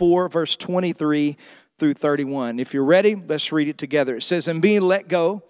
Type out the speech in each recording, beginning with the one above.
Acts 4, verse 23 through 31. If you're ready, let's read it together. It says, And being let go,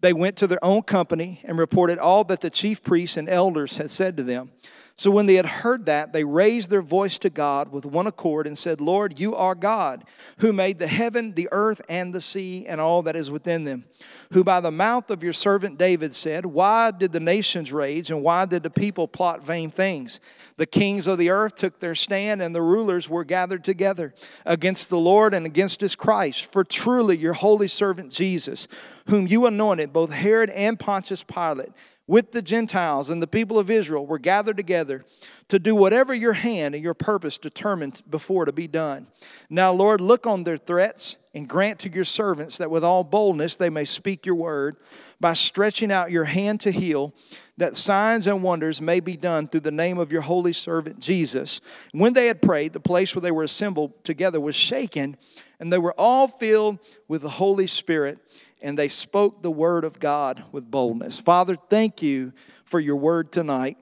they went to their own company and reported all that the chief priests and elders had said to them. So when they had heard that, they raised their voice to God with one accord and said, Lord, you are God, who made the heaven, the earth, and the sea, and all that is within them, who by the mouth of your servant David said, Why did the nations rage, and why did the people plot vain things? The kings of the earth took their stand, and the rulers were gathered together against the Lord and against his Christ. For truly your holy servant Jesus, whom you anointed, both Herod and Pontius Pilate, with the Gentiles and the people of Israel were gathered together to do whatever your hand and your purpose determined before to be done. Now, Lord, look on their threats and grant to your servants that with all boldness they may speak your word by stretching out your hand to heal, that signs and wonders may be done through the name of your holy servant Jesus. When they had prayed, the place where they were assembled together was shaken, and they were all filled with the Holy Spirit and they spoke the word of God with boldness. Father, thank you for your word tonight.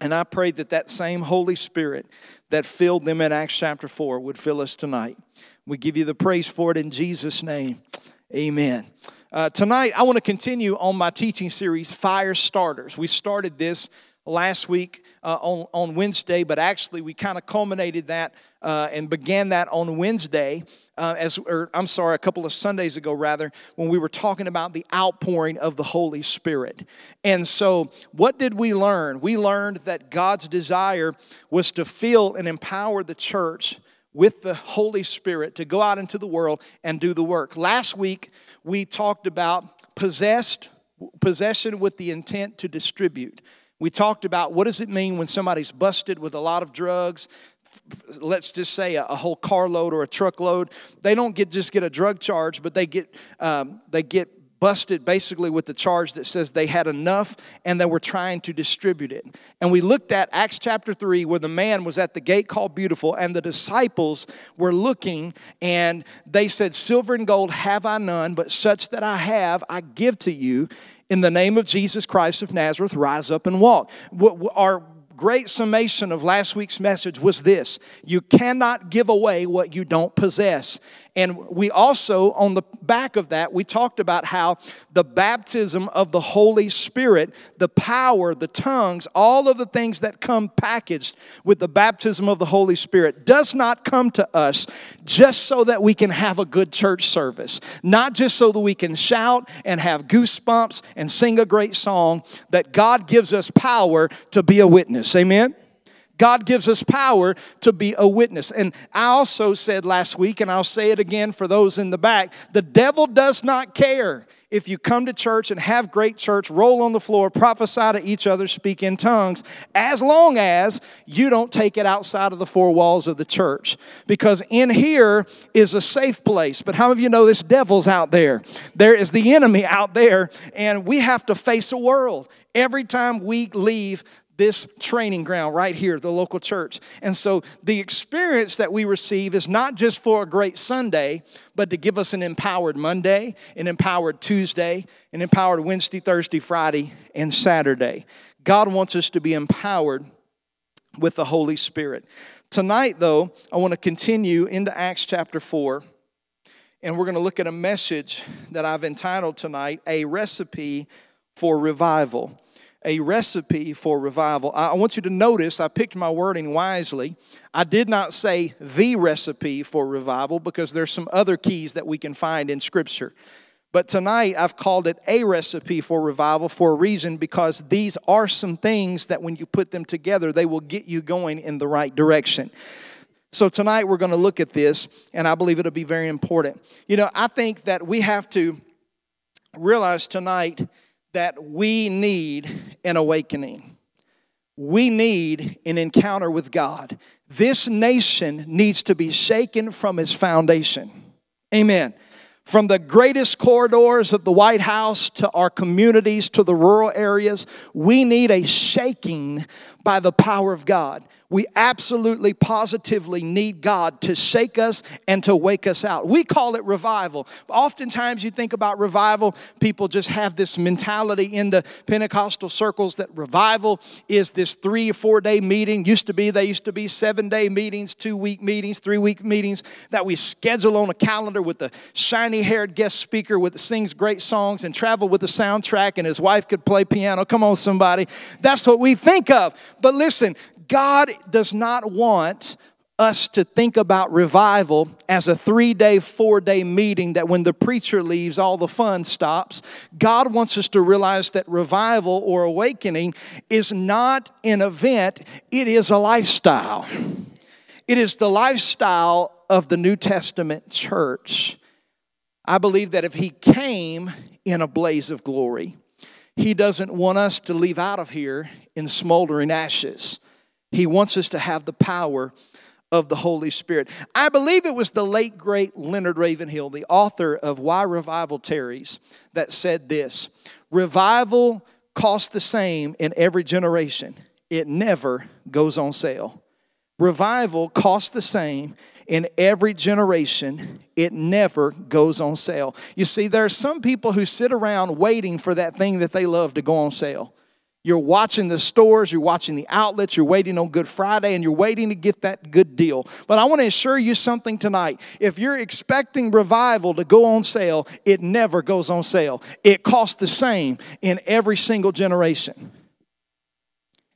And I pray that that same Holy Spirit that filled them in Acts chapter 4 would fill us tonight. We give you the praise for it in Jesus' name. Amen. Uh, tonight, I want to continue on my teaching series, Fire Starters. We started this last week uh, on, on Wednesday, but actually we kind of culminated that uh, and began that on Wednesday, uh, as or I'm sorry, a couple of Sundays ago rather, when we were talking about the outpouring of the Holy Spirit. And so, what did we learn? We learned that God's desire was to fill and empower the church with the Holy Spirit to go out into the world and do the work. Last week we talked about possessed possession with the intent to distribute. We talked about what does it mean when somebody's busted with a lot of drugs, let's just say a, a, whole carload or a truckload. They don't get just get a drug charge, but they get um, they get busted basically with the charge that says they had enough and they were trying to distribute it. And we looked at Acts chapter 3 where the man was at the gate called Beautiful and the disciples were looking and they said, Silver and gold have I none, but such that I have I give to you in the name of Jesus Christ of Nazareth, rise up and walk. Our great summation of last week's message was this you cannot give away what you don't possess. And we also, on the back of that, we talked about how the baptism of the Holy Spirit, the power, the tongues, all of the things that come packaged with the baptism of the Holy Spirit does not come to us just so that we can have a good church service, not just so that we can shout and have goosebumps and sing a great song, that God gives us power to be a witness. Amen? God gives us power to be a witness. And I also said last week, and I'll say it again for those in the back the devil does not care if you come to church and have great church, roll on the floor, prophesy to each other, speak in tongues, as long as you don't take it outside of the four walls of the church. Because in here is a safe place. But how many of you know this devil's out there? There is the enemy out there, and we have to face a world. Every time we leave this training ground right here, the local church. And so the experience that we receive is not just for a great Sunday, but to give us an empowered Monday, an empowered Tuesday, an empowered Wednesday, Thursday, Friday, and Saturday. God wants us to be empowered with the Holy Spirit. Tonight, though, I want to continue into Acts chapter 4, and we're going to look at a message that I've entitled tonight, A Recipe for Revival a recipe for revival. I want you to notice I picked my wording wisely. I did not say the recipe for revival because there's some other keys that we can find in Scripture. But tonight I've called it a recipe for revival for a reason because these are some things that when you put them together, they will get you going in the right direction. So tonight we're going to look at this, and I believe it'll be very important. You know, I think that we have to realize tonight that we need an awakening. We need an encounter with God. This nation needs to be shaken from its foundation. Amen. From the greatest corridors of the White House to our communities to the rural areas, we need a shaking by the power of God. We absolutely, positively need God to shake us and to wake us out. We call it revival. Oftentimes, you think about revival, people just have this mentality in the Pentecostal circles that revival is this three or four day meeting. Used to be, they used to be seven day meetings, two week meetings, three week meetings that we schedule on a calendar with the shiny haired guest speaker with sings great songs and travel with the soundtrack, and his wife could play piano. Come on, somebody. That's what we think of. But listen, God does not want us to think about revival as a three day, four day meeting that when the preacher leaves, all the fun stops. God wants us to realize that revival or awakening is not an event, it is a lifestyle. It is the lifestyle of the New Testament church. I believe that if He came in a blaze of glory, He doesn't want us to leave out of here in smoldering ashes. He wants us to have the power of the Holy Spirit. I believe it was the late, great Leonard Ravenhill, the author of Why Revival Tarries, that said this Revival costs the same in every generation, it never goes on sale. Revival costs the same in every generation, it never goes on sale. You see, there are some people who sit around waiting for that thing that they love to go on sale. You're watching the stores, you're watching the outlets, you're waiting on Good Friday, and you're waiting to get that good deal. But I want to assure you something tonight. If you're expecting revival to go on sale, it never goes on sale. It costs the same in every single generation.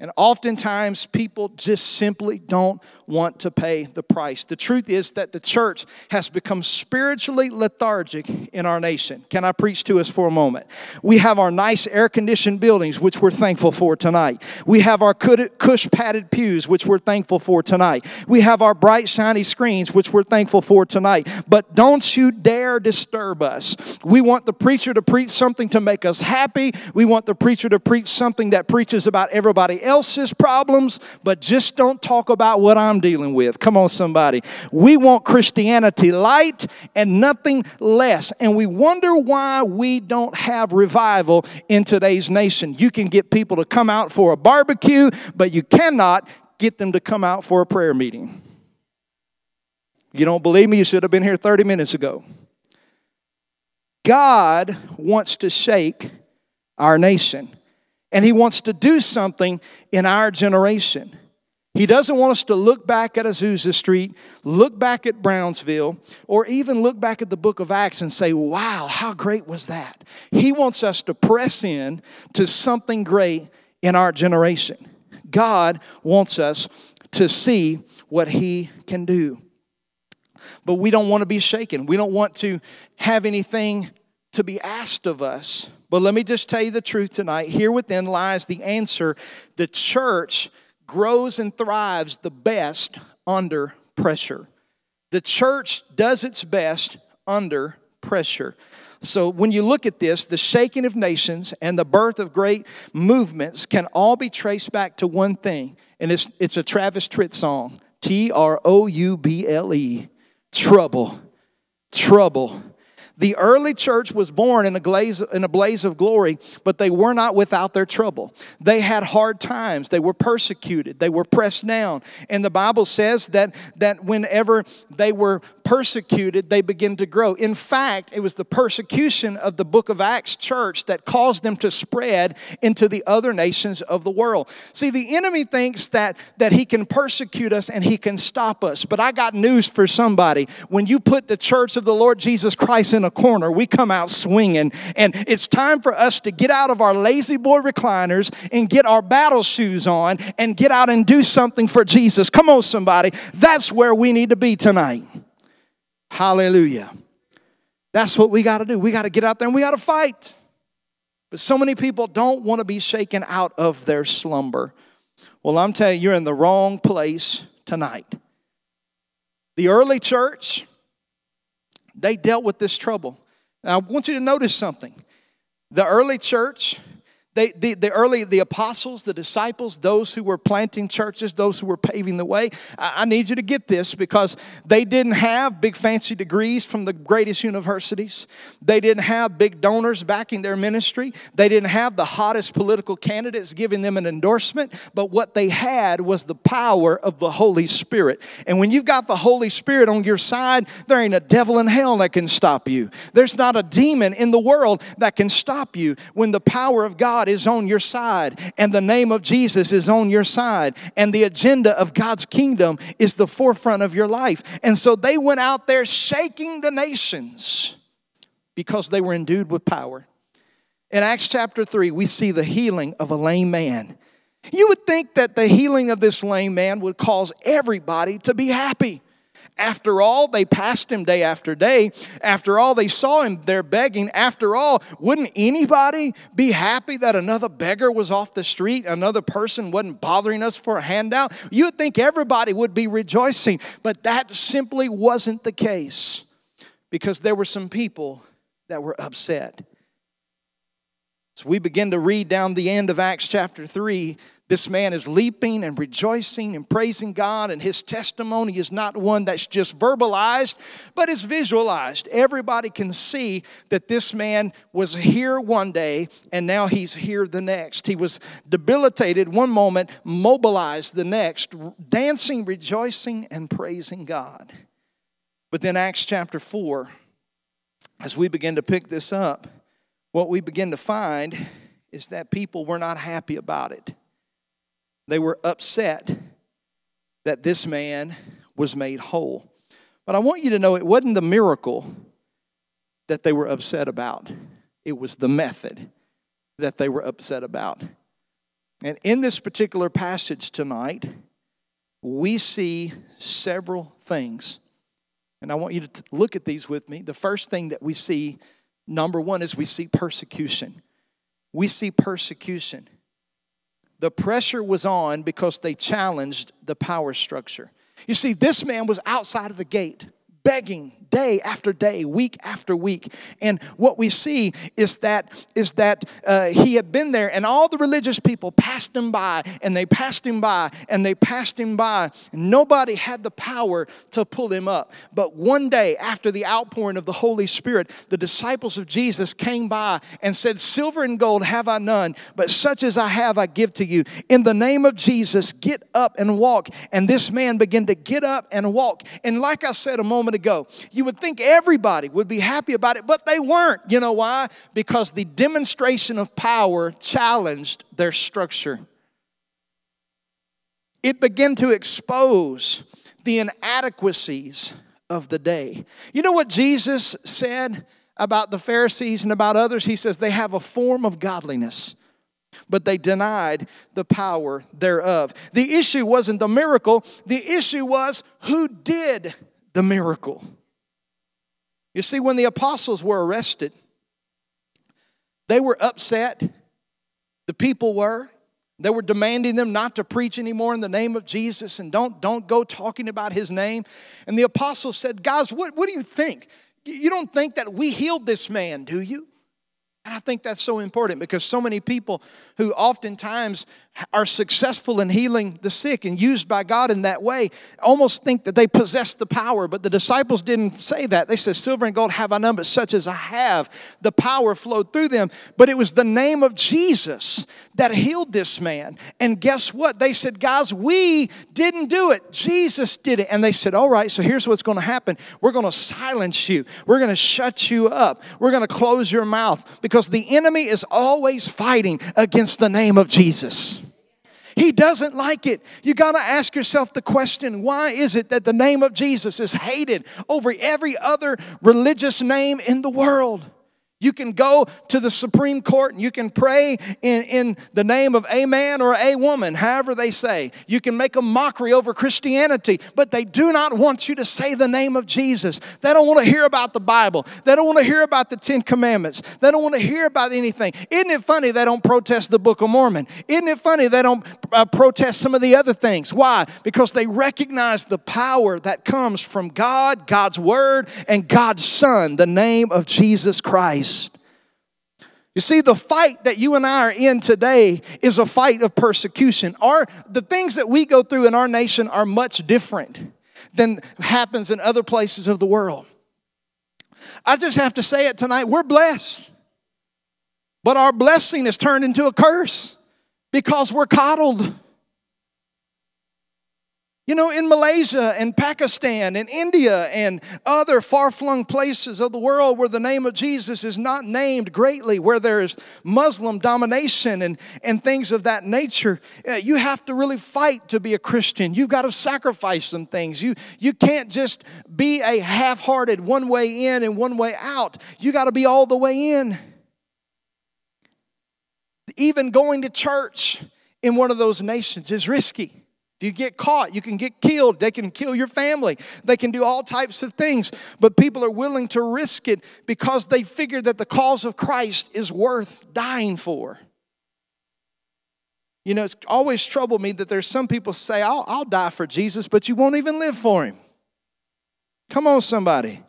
And oftentimes, people just simply don't want to pay the price. The truth is that the church has become spiritually lethargic in our nation. Can I preach to us for a moment? We have our nice air conditioned buildings, which we're thankful for tonight. We have our cush padded pews, which we're thankful for tonight. We have our bright, shiny screens, which we're thankful for tonight. But don't you dare disturb us. We want the preacher to preach something to make us happy. We want the preacher to preach something that preaches about everybody else's problems, but just don't talk about what I'm dealing with. Come on, somebody. We want Christianity light and nothing less. And we wonder why we don't have revival in today's nation. You can get people to come out for a barbecue, but you cannot get them to come out for a prayer meeting. You don't believe me? You should have been here 30 minutes ago. God wants to shake our nation, and He wants to do something in our generation. He doesn't want us to look back at Azusa Street, look back at Brownsville, or even look back at the book of Acts and say, wow, how great was that? He wants us to press in to something great in our generation. God wants us to see what He can do. But we don't want to be shaken. We don't want to have anything to be asked of us. But let me just tell you the truth tonight. Here within lies the answer. The church grows and thrives the best under pressure. The church does its best under pressure. So, when you look at this, the shaking of nations and the birth of great movements can all be traced back to one thing, and it's, it's a Travis Tritt song T R O U B L E, trouble. Trouble. The early church was born in a, glaze, in a blaze of glory, but they were not without their trouble. They had hard times. They were persecuted. They were pressed down. And the Bible says that, that whenever they were persecuted, they begin to grow. In fact, it was the persecution of the book of Acts church that caused them to spread into the other nations of the world. See, the enemy thinks that, that he can persecute us and he can stop us. But I got news for somebody. When you put the church of the Lord Jesus Christ in a corner, we come out swinging. And it's time for us to get out of our lazy boy recliners and get our battle shoes on and get out and do something for Jesus. Come on, somebody. That's where we need to be tonight. Hallelujah. That's what we got to do. We got to get out there and we got to fight. But so many people don't want to be shaken out of their slumber. Well, I'm telling you, you're in the wrong place tonight. The early church, they dealt with this trouble. Now, I want you to notice something. The early church, They, the, the early, the apostles, the disciples, those who were planting churches, those who were paving the way, I, I need you to get this because they didn't have big fancy degrees from the greatest universities. They didn't have big donors backing their ministry. They didn't have the hottest political candidates giving them an endorsement. But what they had was the power of the Holy Spirit. And when you've got the Holy Spirit on your side, there ain't a devil in hell that can stop you. There's not a demon in the world that can stop you when the power of God God is on your side and the name of Jesus is on your side and the agenda of God's kingdom is the forefront of your life. And so they went out there shaking the nations because they were endued with power. In Acts chapter 3, we see the healing of a lame man. You would think that the healing of this lame man would cause everybody to be happy. After all, they passed him day after day. After all, they saw him there begging. After all, wouldn't anybody be happy that another beggar was off the street, another person wasn't bothering us for a handout? You would think everybody would be rejoicing, but that simply wasn't the case because there were some people that were upset. So we begin to read down the end of Acts chapter 3. This man is leaping and rejoicing and praising God, and his testimony is not one that's just verbalized, but is visualized. Everybody can see that this man was here one day, and now he's here the next. He was debilitated one moment, mobilized the next, dancing, rejoicing, and praising God. But then, Acts chapter 4, as we begin to pick this up, what we begin to find is that people were not happy about it. They were upset that this man was made whole. But I want you to know it wasn't the miracle that they were upset about, it was the method that they were upset about. And in this particular passage tonight, we see several things. And I want you to look at these with me. The first thing that we see, number one, is we see persecution. We see persecution. The pressure was on because they challenged the power structure. You see, this man was outside of the gate begging day after day, week after week. And what we see is that is that uh, he had been there, and all the religious people passed him by, and they passed him by, and they passed him by. Nobody had the power to pull him up. But one day, after the outpouring of the Holy Spirit, the disciples of Jesus came by and said, "Silver and gold have I none, but such as I have I give to you. In the name of Jesus, get up and walk." And this man began to get up and walk. And like I said a moment ago, you would think everybody would be happy about it, but they weren't. You know why? Because the demonstration of power challenged their structure. It began to expose the inadequacies of the day. You know what Jesus said about the Pharisees and about others? He says they have a form of godliness but they denied the power thereof. The issue wasn't the miracle, the issue was who did the miracle. You see, when the apostles were arrested, they were upset. The people were. They were demanding them not to preach anymore in the name of Jesus and don't, don't go talking about his name. And the apostles said, Guys, what, what do you think? You don't think that we healed this man, do you? And I think that's so important because so many people who oftentimes are successful in healing the sick and used by God in that way almost think that they possess the power. But the disciples didn't say that. They said, Silver and gold have I none, but such as I have. The power flowed through them. But it was the name of Jesus that healed this man. And guess what? They said, Guys, we didn't do it. Jesus did it. And they said, All right, so here's what's going to happen. We're going to silence you, we're going to shut you up, we're going to close your mouth because the enemy is always fighting against the name of Jesus. He doesn't like it. You got to ask yourself the question why is it that the name of Jesus is hated over every other religious name in the world? You can go to the Supreme Court and you can pray in, in the name of a man or a woman, however they say. You can make a mockery over Christianity, but they do not want you to say the name of Jesus. They don't want to hear about the Bible. They don't want to hear about the Ten Commandments. They don't want to hear about anything. Isn't it funny they don't protest the Book of Mormon? Isn't it funny they don't uh, protest some of the other things? Why? Because they recognize the power that comes from God, God's Word, and God's Son, the name of Jesus Christ. You see, the fight that you and I are in today is a fight of persecution. Our, the things that we go through in our nation are much different than happens in other places of the world. I just have to say it tonight we're blessed. But our blessing is turned into a curse because we're coddled. You know, in Malaysia and Pakistan and India and other far flung places of the world where the name of Jesus is not named greatly, where there is Muslim domination and, and things of that nature, uh, you have to really fight to be a Christian. You've got to sacrifice some things. You, you can't just be a half hearted one way in and one way out. You got to be all the way in. Even going to church in one of those nations is risky. If you get caught, you can get killed. They can kill your family. They can do all types of things. But people are willing to risk it because they figure that the cause of Christ is worth dying for. You know, it's always troubled me that there's some people say, I'll, I'll die for Jesus, but you won't even live for him. Come on, somebody.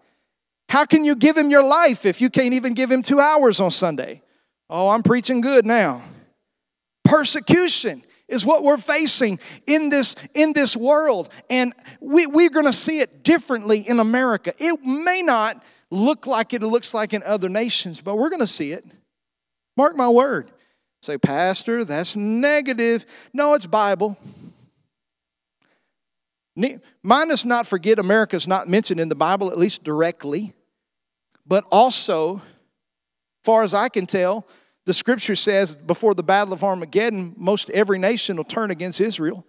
How can you give him your life if you can't even give him two hours on Sunday? Oh, I'm preaching good now. Persecution is what we're facing in this, in this world. And we, we're going to see it differently in America. It may not look like it looks like in other nations, but we're going to see it. Mark my word. Say, Pastor, that's negative. No, it's Bible. Mine is not forget America's not mentioned in the Bible, at least directly. But also, far as I can tell, the scripture says before the battle of Armageddon, most every nation will turn against Israel.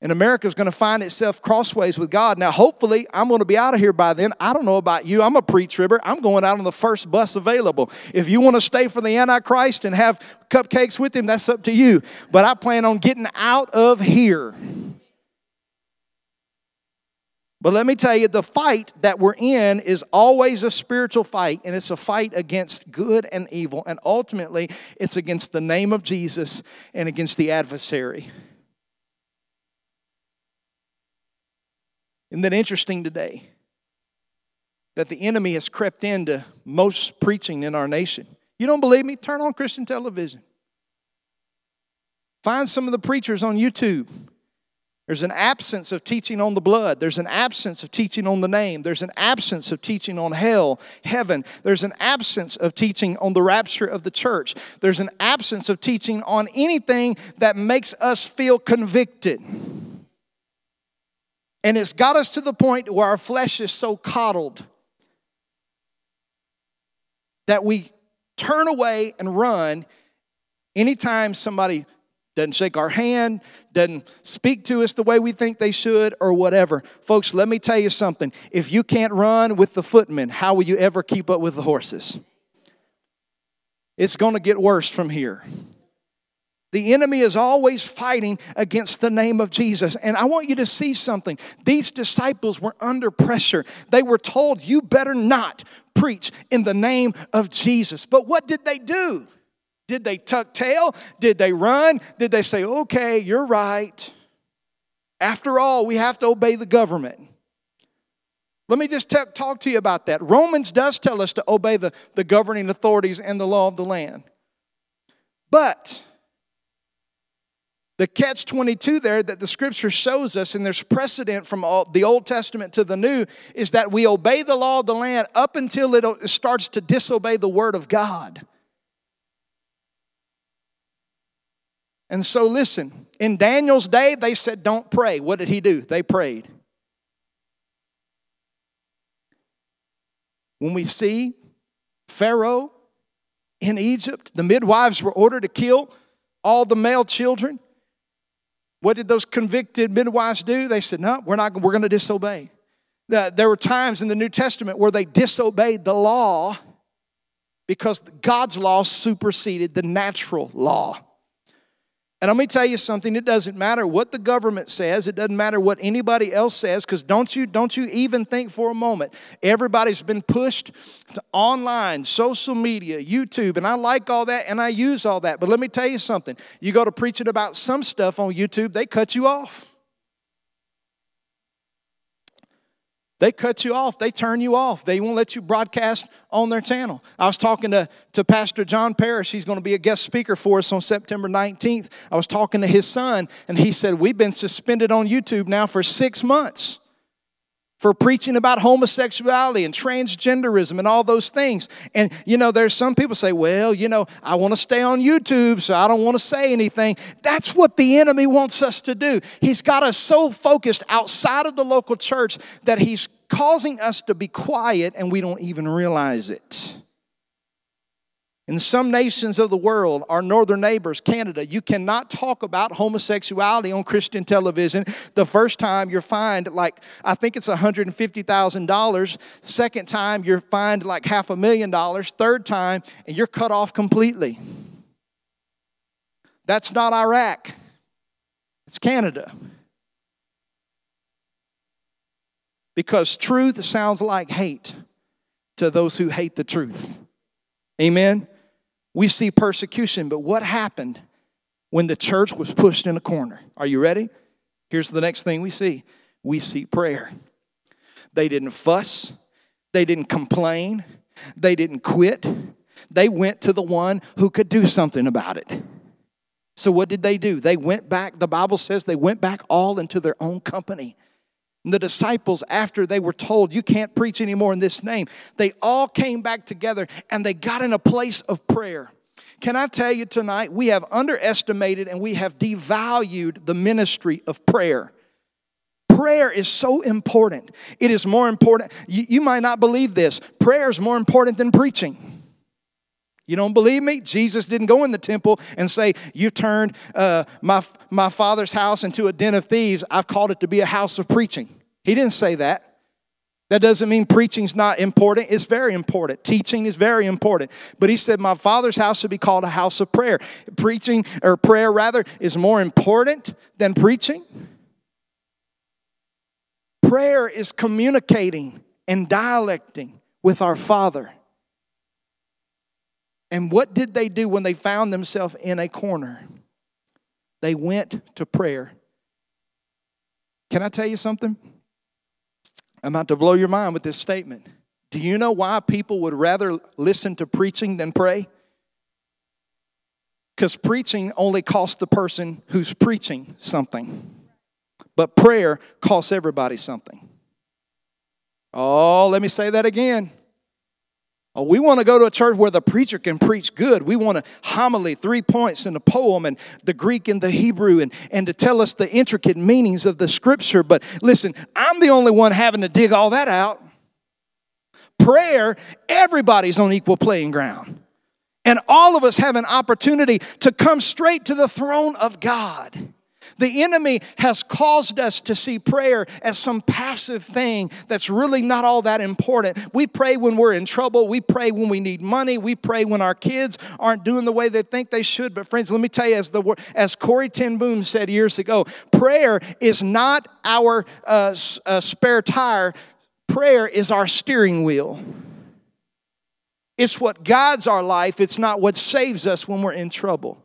And America is going to find itself crossways with God. Now, hopefully, I'm going to be out of here by then. I don't know about you. I'm a pre tribber. I'm going out on the first bus available. If you want to stay for the Antichrist and have cupcakes with him, that's up to you. But I plan on getting out of here. But let me tell you, the fight that we're in is always a spiritual fight, and it's a fight against good and evil. And ultimately, it's against the name of Jesus and against the adversary. Isn't that interesting today? That the enemy has crept into most preaching in our nation. You don't believe me? Turn on Christian television. Find some of the preachers on YouTube there's an absence of teaching on the blood. There's an absence of teaching on the name. There's an absence of teaching on hell, heaven. There's an absence of teaching on the rapture of the church. There's an absence of teaching on anything that makes us feel convicted. And it's got us to the point where our flesh is so coddled that we turn away and run anytime somebody doesn't shake our hand, doesn't speak to us the way we think they should, or whatever. Folks, let me tell you something. If you can't run with the footmen, how will you ever keep up with the horses? It's going to get worse from here. The enemy is always fighting against the name of Jesus. And I want you to see something. These disciples were under pressure. They were told, You better not preach in the name of Jesus. But what did they do? Did they tuck tail? Did they run? Did they say, okay, you're right? After all, we have to obey the government. Let me just t- talk to you about that. Romans does tell us to obey the, the governing authorities and the law of the land. But the catch 22 there that the scripture shows us, and there's precedent from all, the Old Testament to the New, is that we obey the law of the land up until it starts to disobey the word of God. And so, listen, in Daniel's day, they said, Don't pray. What did he do? They prayed. When we see Pharaoh in Egypt, the midwives were ordered to kill all the male children. What did those convicted midwives do? They said, No, we're not, we're going to disobey. There were times in the New Testament where they disobeyed the law because God's law superseded the natural law. And let me tell you something, it doesn't matter what the government says, it doesn't matter what anybody else says, because don't you, don't you even think for a moment. Everybody's been pushed to online, social media, YouTube, and I like all that and I use all that. But let me tell you something. You go to preaching about some stuff on YouTube, they cut you off. They cut you off. They turn you off. They won't let you broadcast on their channel. I was talking to, to Pastor John Parrish. He's going to be a guest speaker for us on September 19th. I was talking to his son, and he said, We've been suspended on YouTube now for six months for preaching about homosexuality and transgenderism and all those things. And you know, there's some people say, well, you know, I want to stay on YouTube, so I don't want to say anything. That's what the enemy wants us to do. He's got us so focused outside of the local church that he's causing us to be quiet and we don't even realize it. In some nations of the world, our northern neighbors, Canada, you cannot talk about homosexuality on Christian television. The first time you're fined like, I think it's $150,000. Second time you're fined like half a million dollars. Third time, and you're cut off completely. That's not Iraq, it's Canada. Because truth sounds like hate to those who hate the truth. Amen we see persecution. But what happened when the church was pushed in a corner? Are you ready? Here's the next thing we see we see prayer. They didn't fuss, they didn't complain, they didn't quit. They went to the one who could do something about it. So, what did they do? They went back, the Bible says they went back all into their own company. And the disciples, after they were told, You can't preach anymore in this name, they all came back together and they got in a place of prayer. Can I tell you tonight, we have underestimated and we have devalued the ministry of prayer. Prayer is so important. It is more important. You, you might not believe this. Prayer is more important than preaching. You don't believe me? Jesus didn't go in the temple and say, You turned uh, my, my father's house into a den of thieves. I've called it to be a house of preaching. He didn't say that. That doesn't mean preaching's not important. It's very important. Teaching is very important. But he said, My father's house should be called a house of prayer. Preaching, or prayer rather, is more important than preaching. Prayer is communicating and dialecting with our Father. And what did they do when they found themselves in a corner? They went to prayer. Can I tell you something? I'm about to blow your mind with this statement. Do you know why people would rather listen to preaching than pray? Because preaching only costs the person who's preaching something, but prayer costs everybody something. Oh, let me say that again. Oh, we want to go to a church where the preacher can preach good. We want a homily, three points in a poem, and the Greek and the Hebrew, and, and to tell us the intricate meanings of the scripture. But listen, I'm the only one having to dig all that out. Prayer, everybody's on equal playing ground. And all of us have an opportunity to come straight to the throne of God. The enemy has caused us to see prayer as some passive thing that's really not all that important. We pray when we're in trouble. We pray when we need money. We pray when our kids aren't doing the way they think they should. But friends, let me tell you, as the as Corrie ten Boom said years ago, prayer is not our uh, uh, spare tire. Prayer is our steering wheel. It's what guides our life. It's not what saves us when we're in trouble.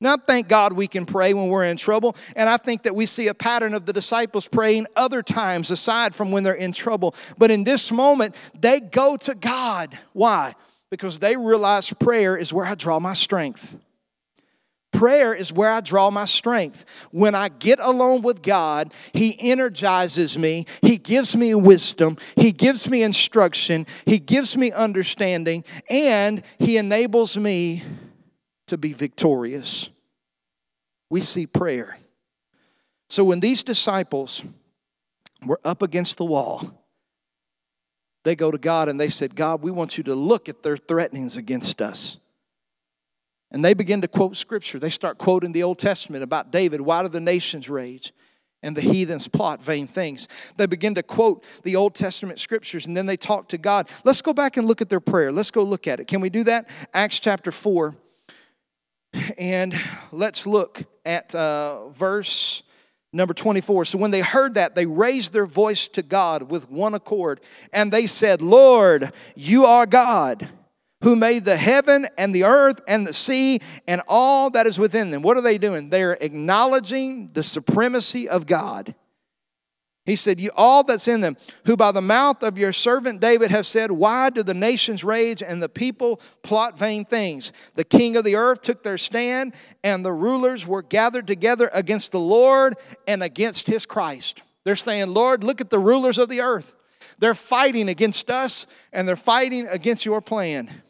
Now, thank God we can pray when we're in trouble. And I think that we see a pattern of the disciples praying other times aside from when they're in trouble. But in this moment, they go to God. Why? Because they realize prayer is where I draw my strength. Prayer is where I draw my strength. When I get alone with God, He energizes me. He gives me wisdom. He gives me instruction. He gives me understanding. And He enables me to be victorious. We see prayer. So when these disciples were up against the wall, they go to God and they said, God, we want you to look at their threatenings against us. And they begin to quote scripture. They start quoting the Old Testament about David. Why do the nations rage? and the heathens plot vain things. They begin to quote the Old Testament scriptures and then they talk to God. Let's go back and look at their prayer. Let's go look at it. Can we do that? Acts chapter 4. And let's look at uh, verse number 24. So when they heard that, they raised their voice to God with one accord, and they said, Lord, you are God who made the heaven and the earth and the sea and all that is within them. What are they doing? They're acknowledging the supremacy of God. He said, You all that's in them, who by the mouth of your servant David have said, Why do the nations rage and the people plot vain things? The king of the earth took their stand, and the rulers were gathered together against the Lord and against his Christ. They're saying, Lord, look at the rulers of the earth. They're fighting against us, and they're fighting against your plan.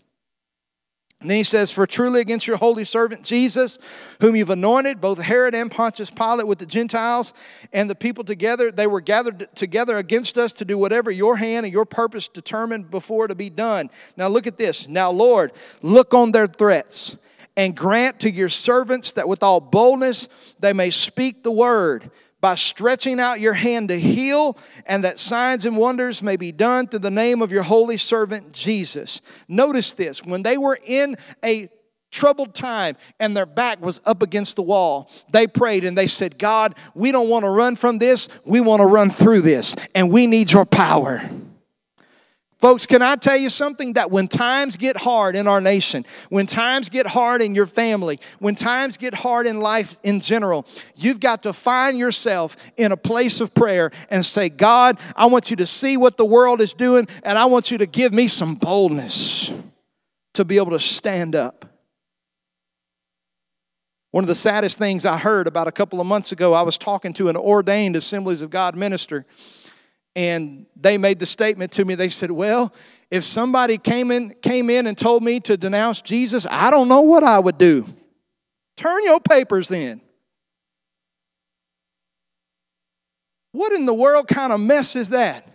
And then he says, For truly against your holy servant Jesus, whom you've anointed, both Herod and Pontius Pilate with the Gentiles and the people together, they were gathered together against us to do whatever your hand and your purpose determined before to be done. Now look at this. Now, Lord, look on their threats and grant to your servants that with all boldness they may speak the word by stretching out your hand to heal, and that signs and wonders may be done through the name of your holy servant Jesus. Notice this when they were in a troubled time and their back was up against the wall, they prayed and they said, God, we don't want to run from this, we want to run through this, and we need your power. Folks, can I tell you something? That when times get hard in our nation, when times get hard in your family, when times get hard in life in general, you've got to find yourself in a place of prayer and say, God, I want you to see what the world is doing, and I want you to give me some boldness to be able to stand up. One of the saddest things I heard about a couple of months ago, I was talking to an ordained Assemblies of God minister and they made the statement to me. They said well if somebody came in came in and told me to denounce jesus i don't know what i would do. Turn your papers in. What in the world kind of mess is that?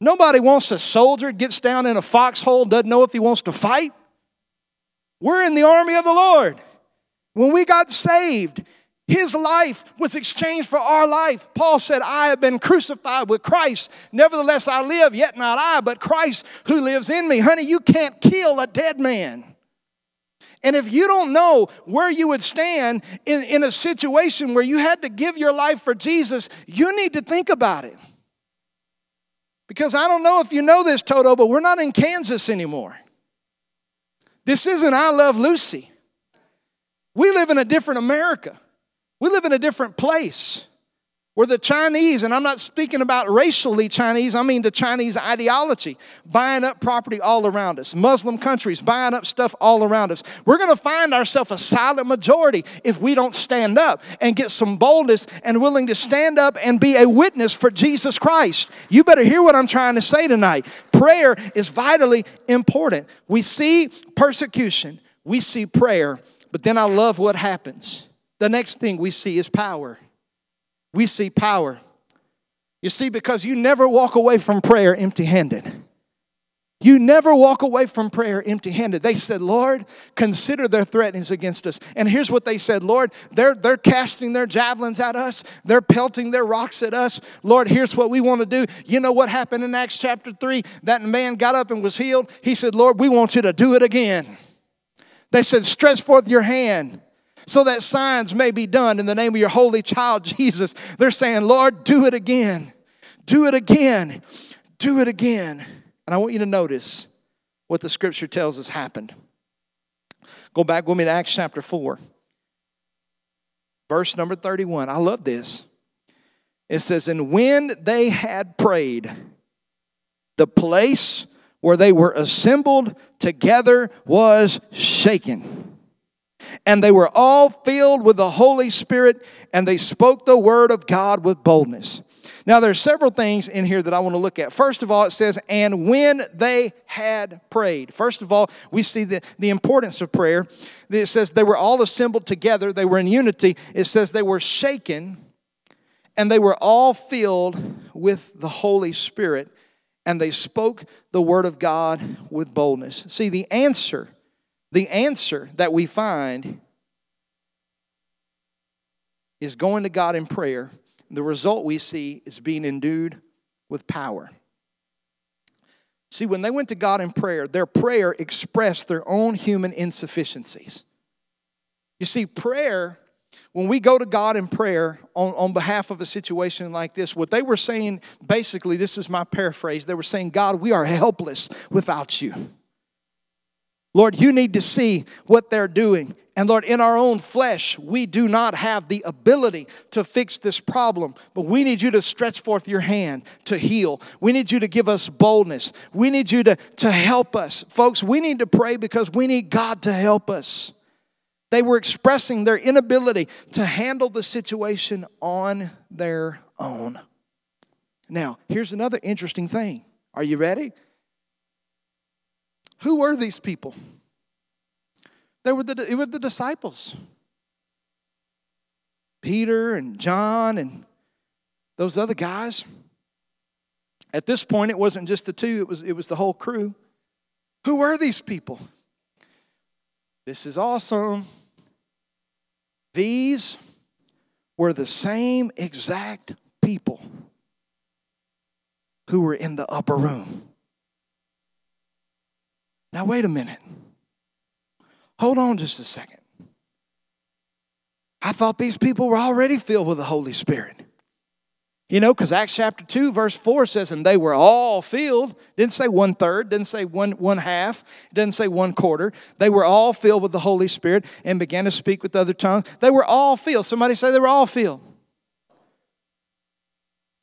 Nobody wants a soldier gets down in a foxhole doesn't know if he wants to fight. We're in the army of the lord. When we got saved his life was exchanged for our life. Paul said, I have been crucified with Christ. Nevertheless, I live, yet not I, but Christ who lives in me. Honey, you can't kill a dead man. And if you don't know where you would stand in, in a situation where you had to give your life for Jesus, you need to think about it. Because I don't know if you know this, Toto, but we're not in Kansas anymore. This isn't I Love Lucy. We live in a different America. We live in a different place where the Chinese, and I'm not speaking about racially Chinese, I mean the Chinese ideology, buying up property all around us, Muslim countries buying up stuff all around us. We're to find ourselves a silent majority if we don't stand up and get some boldness and willing to stand up and be a witness for Jesus Christ. You better hear what I'm trying to say tonight. Prayer is vitally important. We see persecution, we see prayer, but then I love what happens the next thing we see is power. We see power. You see, because you never walk away from prayer empty handed. You never walk away from prayer empty handed. They said, Lord, consider their threatenings against us. And here's what they said Lord, they're, they're casting their javelins at us, they're pelting their rocks at us. Lord, here's what we want to do. You know what happened in Acts chapter 3? That man got up and was healed. He said, Lord, we want you to do it again. They said, Stretch forth your hand so that signs may be done in the name of your holy child, Jesus. They're saying, Lord, do it again. Do it again. Do it again. And I want you to notice what the scripture tells us happened. Go back with me to Acts chapter 4, verse number 31. I love this. It says, And when they had prayed, the place where they were assembled together was shaken and they were all filled with the Holy Spirit, and they spoke the word of God with boldness. Now, there are several things in here that I want to look at. First of all, it says, and when they had prayed. First of all, we see the, the importance of prayer. It says they were all assembled together, they were in unity. It says they were shaken, and they were all filled with the Holy Spirit, and they spoke the word of God with boldness. See, the answer the answer that we find is going to God in prayer. The result we see is being endued with power. See, when they went to God in prayer, their prayer expressed their own human insufficiencies. You see, prayer, when we go to God in prayer on, on behalf of a situation like this, what they were saying, basically, this is my paraphrase, they were saying, God, we are helpless without you. Lord, you need to see what they're doing And Lord, in our own flesh, we do not have the ability to fix this problem, but we need you to stretch forth your hand to heal. We need you to give us boldness. We need you to, to help us. Folks, we need to pray because we need God to help us. They were expressing their inability to handle the situation on their own. Now, here's another interesting thing. Are you ready? Who were these people? They were the, it were the disciples. Peter and John and those other guys. At this point, it wasn't just the two, it was, it was the whole crew. Who were these people? This is awesome. These were the same exact people who were in the upper room. Now, wait a minute. Hold on just a second. I thought these people were already filled with the Holy Spirit. You know, because Acts chapter 2, verse 4 says, and they were all filled. Didn't say one third, didn't say one, one half, didn't say one quarter. They were all filled with the Holy Spirit and began to speak with other tongues. They were all filled. Somebody say they were all filled.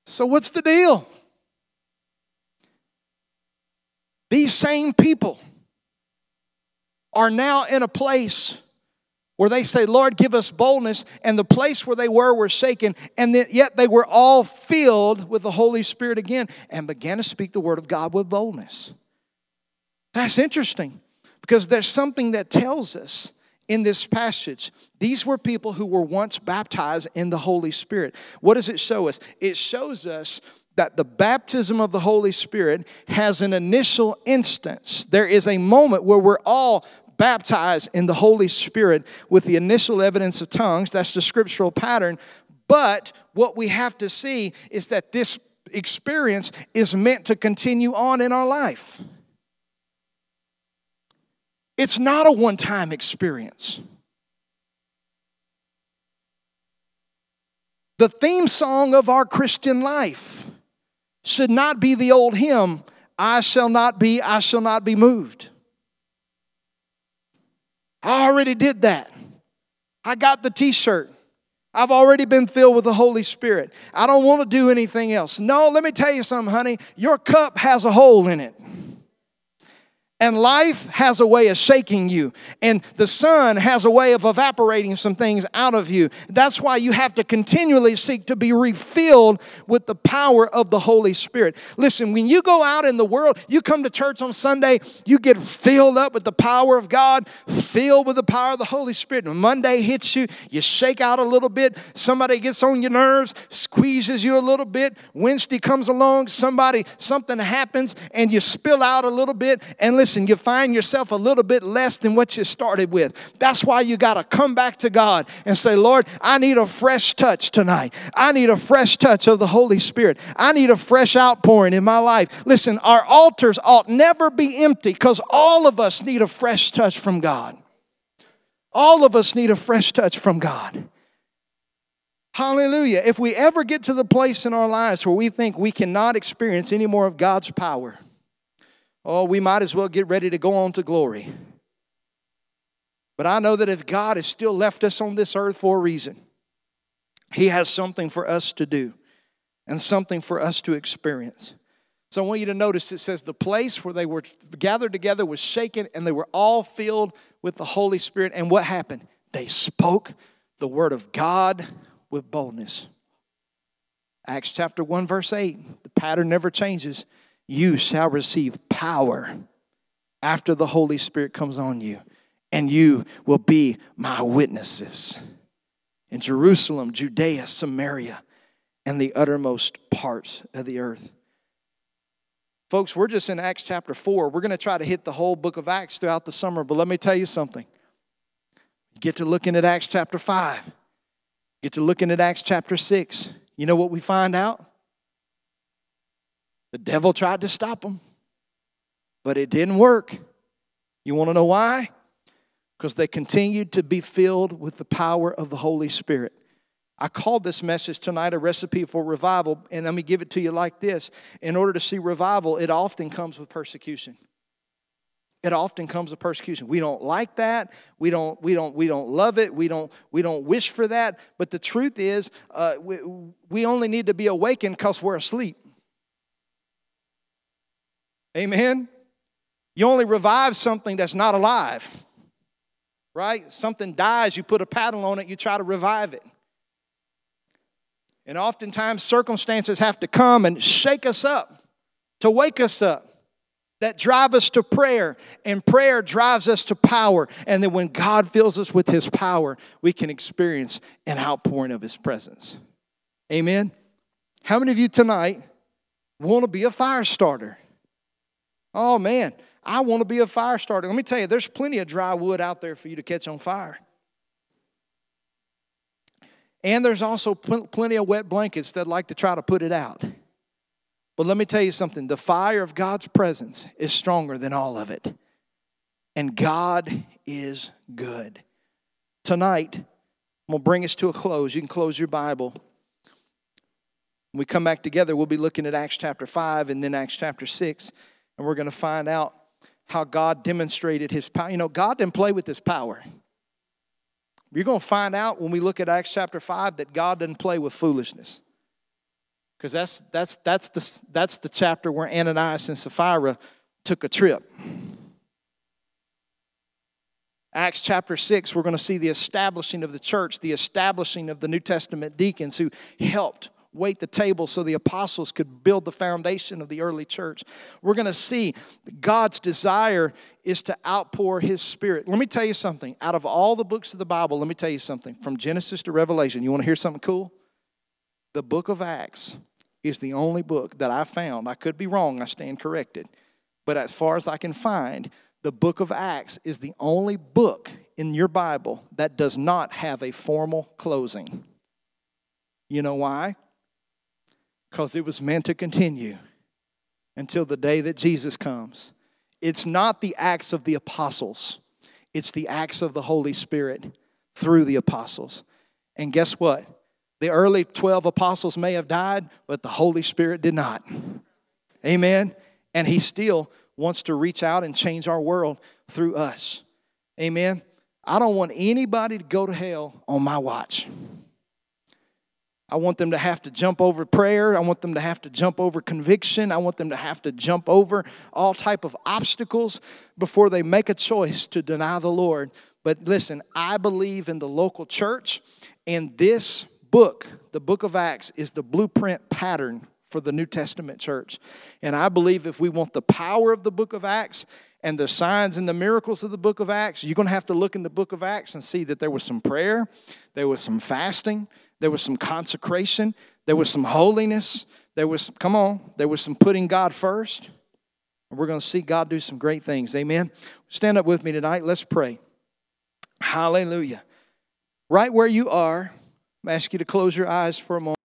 So, what's the deal? These same people are now in a place where they say, Lord, give us boldness. And the place where they were were shaken, and yet they were all filled with the Holy Spirit again and began to speak the word of God with boldness. That's interesting because there's something that tells us in this passage. These were people who were once baptized in the Holy Spirit. What does it show us? It shows us that the baptism of the Holy Spirit has an initial instance. There is a moment where we're all baptized in the Holy Spirit with the initial evidence of tongues. That's the scriptural pattern. But what we have to see is that this experience is meant to continue on in our life. It's not a one time experience. The theme song of our Christian life should not be the old hymn, I shall not be, I shall not be moved. I already did that. I got the t shirt. I've already been filled with the Holy Spirit. I don't want to do anything else. No, let me tell you something, honey. Your cup has a hole in it. And life has a way of shaking you, and the sun has a way of evaporating some things out of you. That's why you have to continually seek to be refilled with the power of the Holy Spirit. Listen, when you go out in the world, you come to church on Sunday, you get filled up with the power of God, filled with the power of the Holy Spirit. When Monday hits you, you shake out a little bit, somebody gets on your nerves, squeezes you a little bit. Wednesday comes along, somebody, something happens, and you spill out a little bit. And listen, listen, you find yourself a little bit less than what you started with. That's why you got to come back to God and say, Lord, I need a fresh touch tonight. I need a fresh touch of the Holy Spirit. I need a fresh outpouring in my life. Listen, our altars ought never be empty because all of us need a fresh touch from God. All of us need a fresh touch from God. Hallelujah. If we ever get to the place in our lives where we think we cannot experience any more of God's power, oh, we might as well get ready to go on to glory. But I know that if God has still left us on this earth for a reason, He has something for us to do and something for us to experience. So I want you to notice it says the place where they were gathered together was shaken and they were all filled with the Holy Spirit. And what happened? They spoke the word of God with boldness. Acts chapter 1, verse 8. The pattern never changes you shall receive power after the Holy Spirit comes on you, and you will be my witnesses in Jerusalem, Judea, Samaria, and the uttermost parts of the earth. Folks, we're just in Acts chapter 4. We're going to try to hit the whole book of Acts throughout the summer, but let me tell you something. You get to looking at Acts chapter 5, you get to looking at Acts chapter 6. You know what we find out? The devil tried to stop them, but it didn't work. You want to know why? Because they continued to be filled with the power of the Holy Spirit. I called this message tonight a recipe for revival, and let me give it to you like this. In order to see revival, it often comes with persecution. it often comes with persecution. We don't like that. We don't, we don't, we don't love it. We don't, we don't wish for that. But the truth is, uh, we, we only need to be awakened because we're asleep. Amen? You only revive something that's not alive, right? Something dies, you put a paddle on it, you try to revive it. And oftentimes, circumstances have to come and shake us up to wake us up that drive us to prayer, and prayer drives us to power. And then when God fills us with His power, we can experience an outpouring of His presence. Amen. How many of you tonight want to be a fire starter? Oh man, I want to be a fire starter. Let me tell you, there's plenty of dry wood out there for you to catch on fire. And there's also pl- plenty of wet blankets that like to try to put it out. But let me tell you something the fire of God's presence is stronger than all of it. And God is good. Tonight, I'm going to bring us to a close. You can close your Bible. When we come back together, we'll be looking at Acts chapter 5 and then Acts chapter 6, and we're going to find out how God demonstrated his power. You know, God didn't play with his power. You're going to find out when we look at Acts chapter 5 that God didn't play with foolishness. Because that's, that's, that's, the, that's the chapter where Ananias and Sapphira took a trip. Acts chapter 6, we're going to see the establishing of the church, the establishing of the New Testament deacons who helped wait the table so the apostles could build the foundation of the early church. We're going to see God's desire is to outpour his spirit. Let me tell you something. Out of all the books of the Bible, let me tell you something. From Genesis to Revelation, you want to hear something cool? The book of Acts is the only book that I found. I could be wrong, I stand corrected. But as far as I can find, the book of Acts is the only book in your Bible that does not have a formal closing. You know why? Because it was meant to continue until the day that Jesus comes. It's not the acts of the apostles, it's the acts of the Holy Spirit through the apostles. And guess what? The early 12 apostles may have died, but the Holy Spirit did not. Amen. And He still wants to reach out and change our world through us. Amen. I don't want anybody to go to hell on my watch. I want them to have to jump over prayer. I want them to have to jump over conviction. I want them to have to jump over all type of obstacles before they make a choice to deny the Lord. But listen, I believe in the local church and this book, the book of Acts, is the blueprint pattern for the New Testament church. And I believe if we want the power of the book of Acts and the signs and the miracles of the book of Acts, you're going to have to look in the book of Acts and see that there was some prayer, there was some fasting, there was some consecration, there was some holiness, there was, come on, there was some putting God first. And we're going to see God do some great things. Amen. Stand up with me tonight. Let's pray. Hallelujah. Right where you are, I ask you to close your eyes for a moment.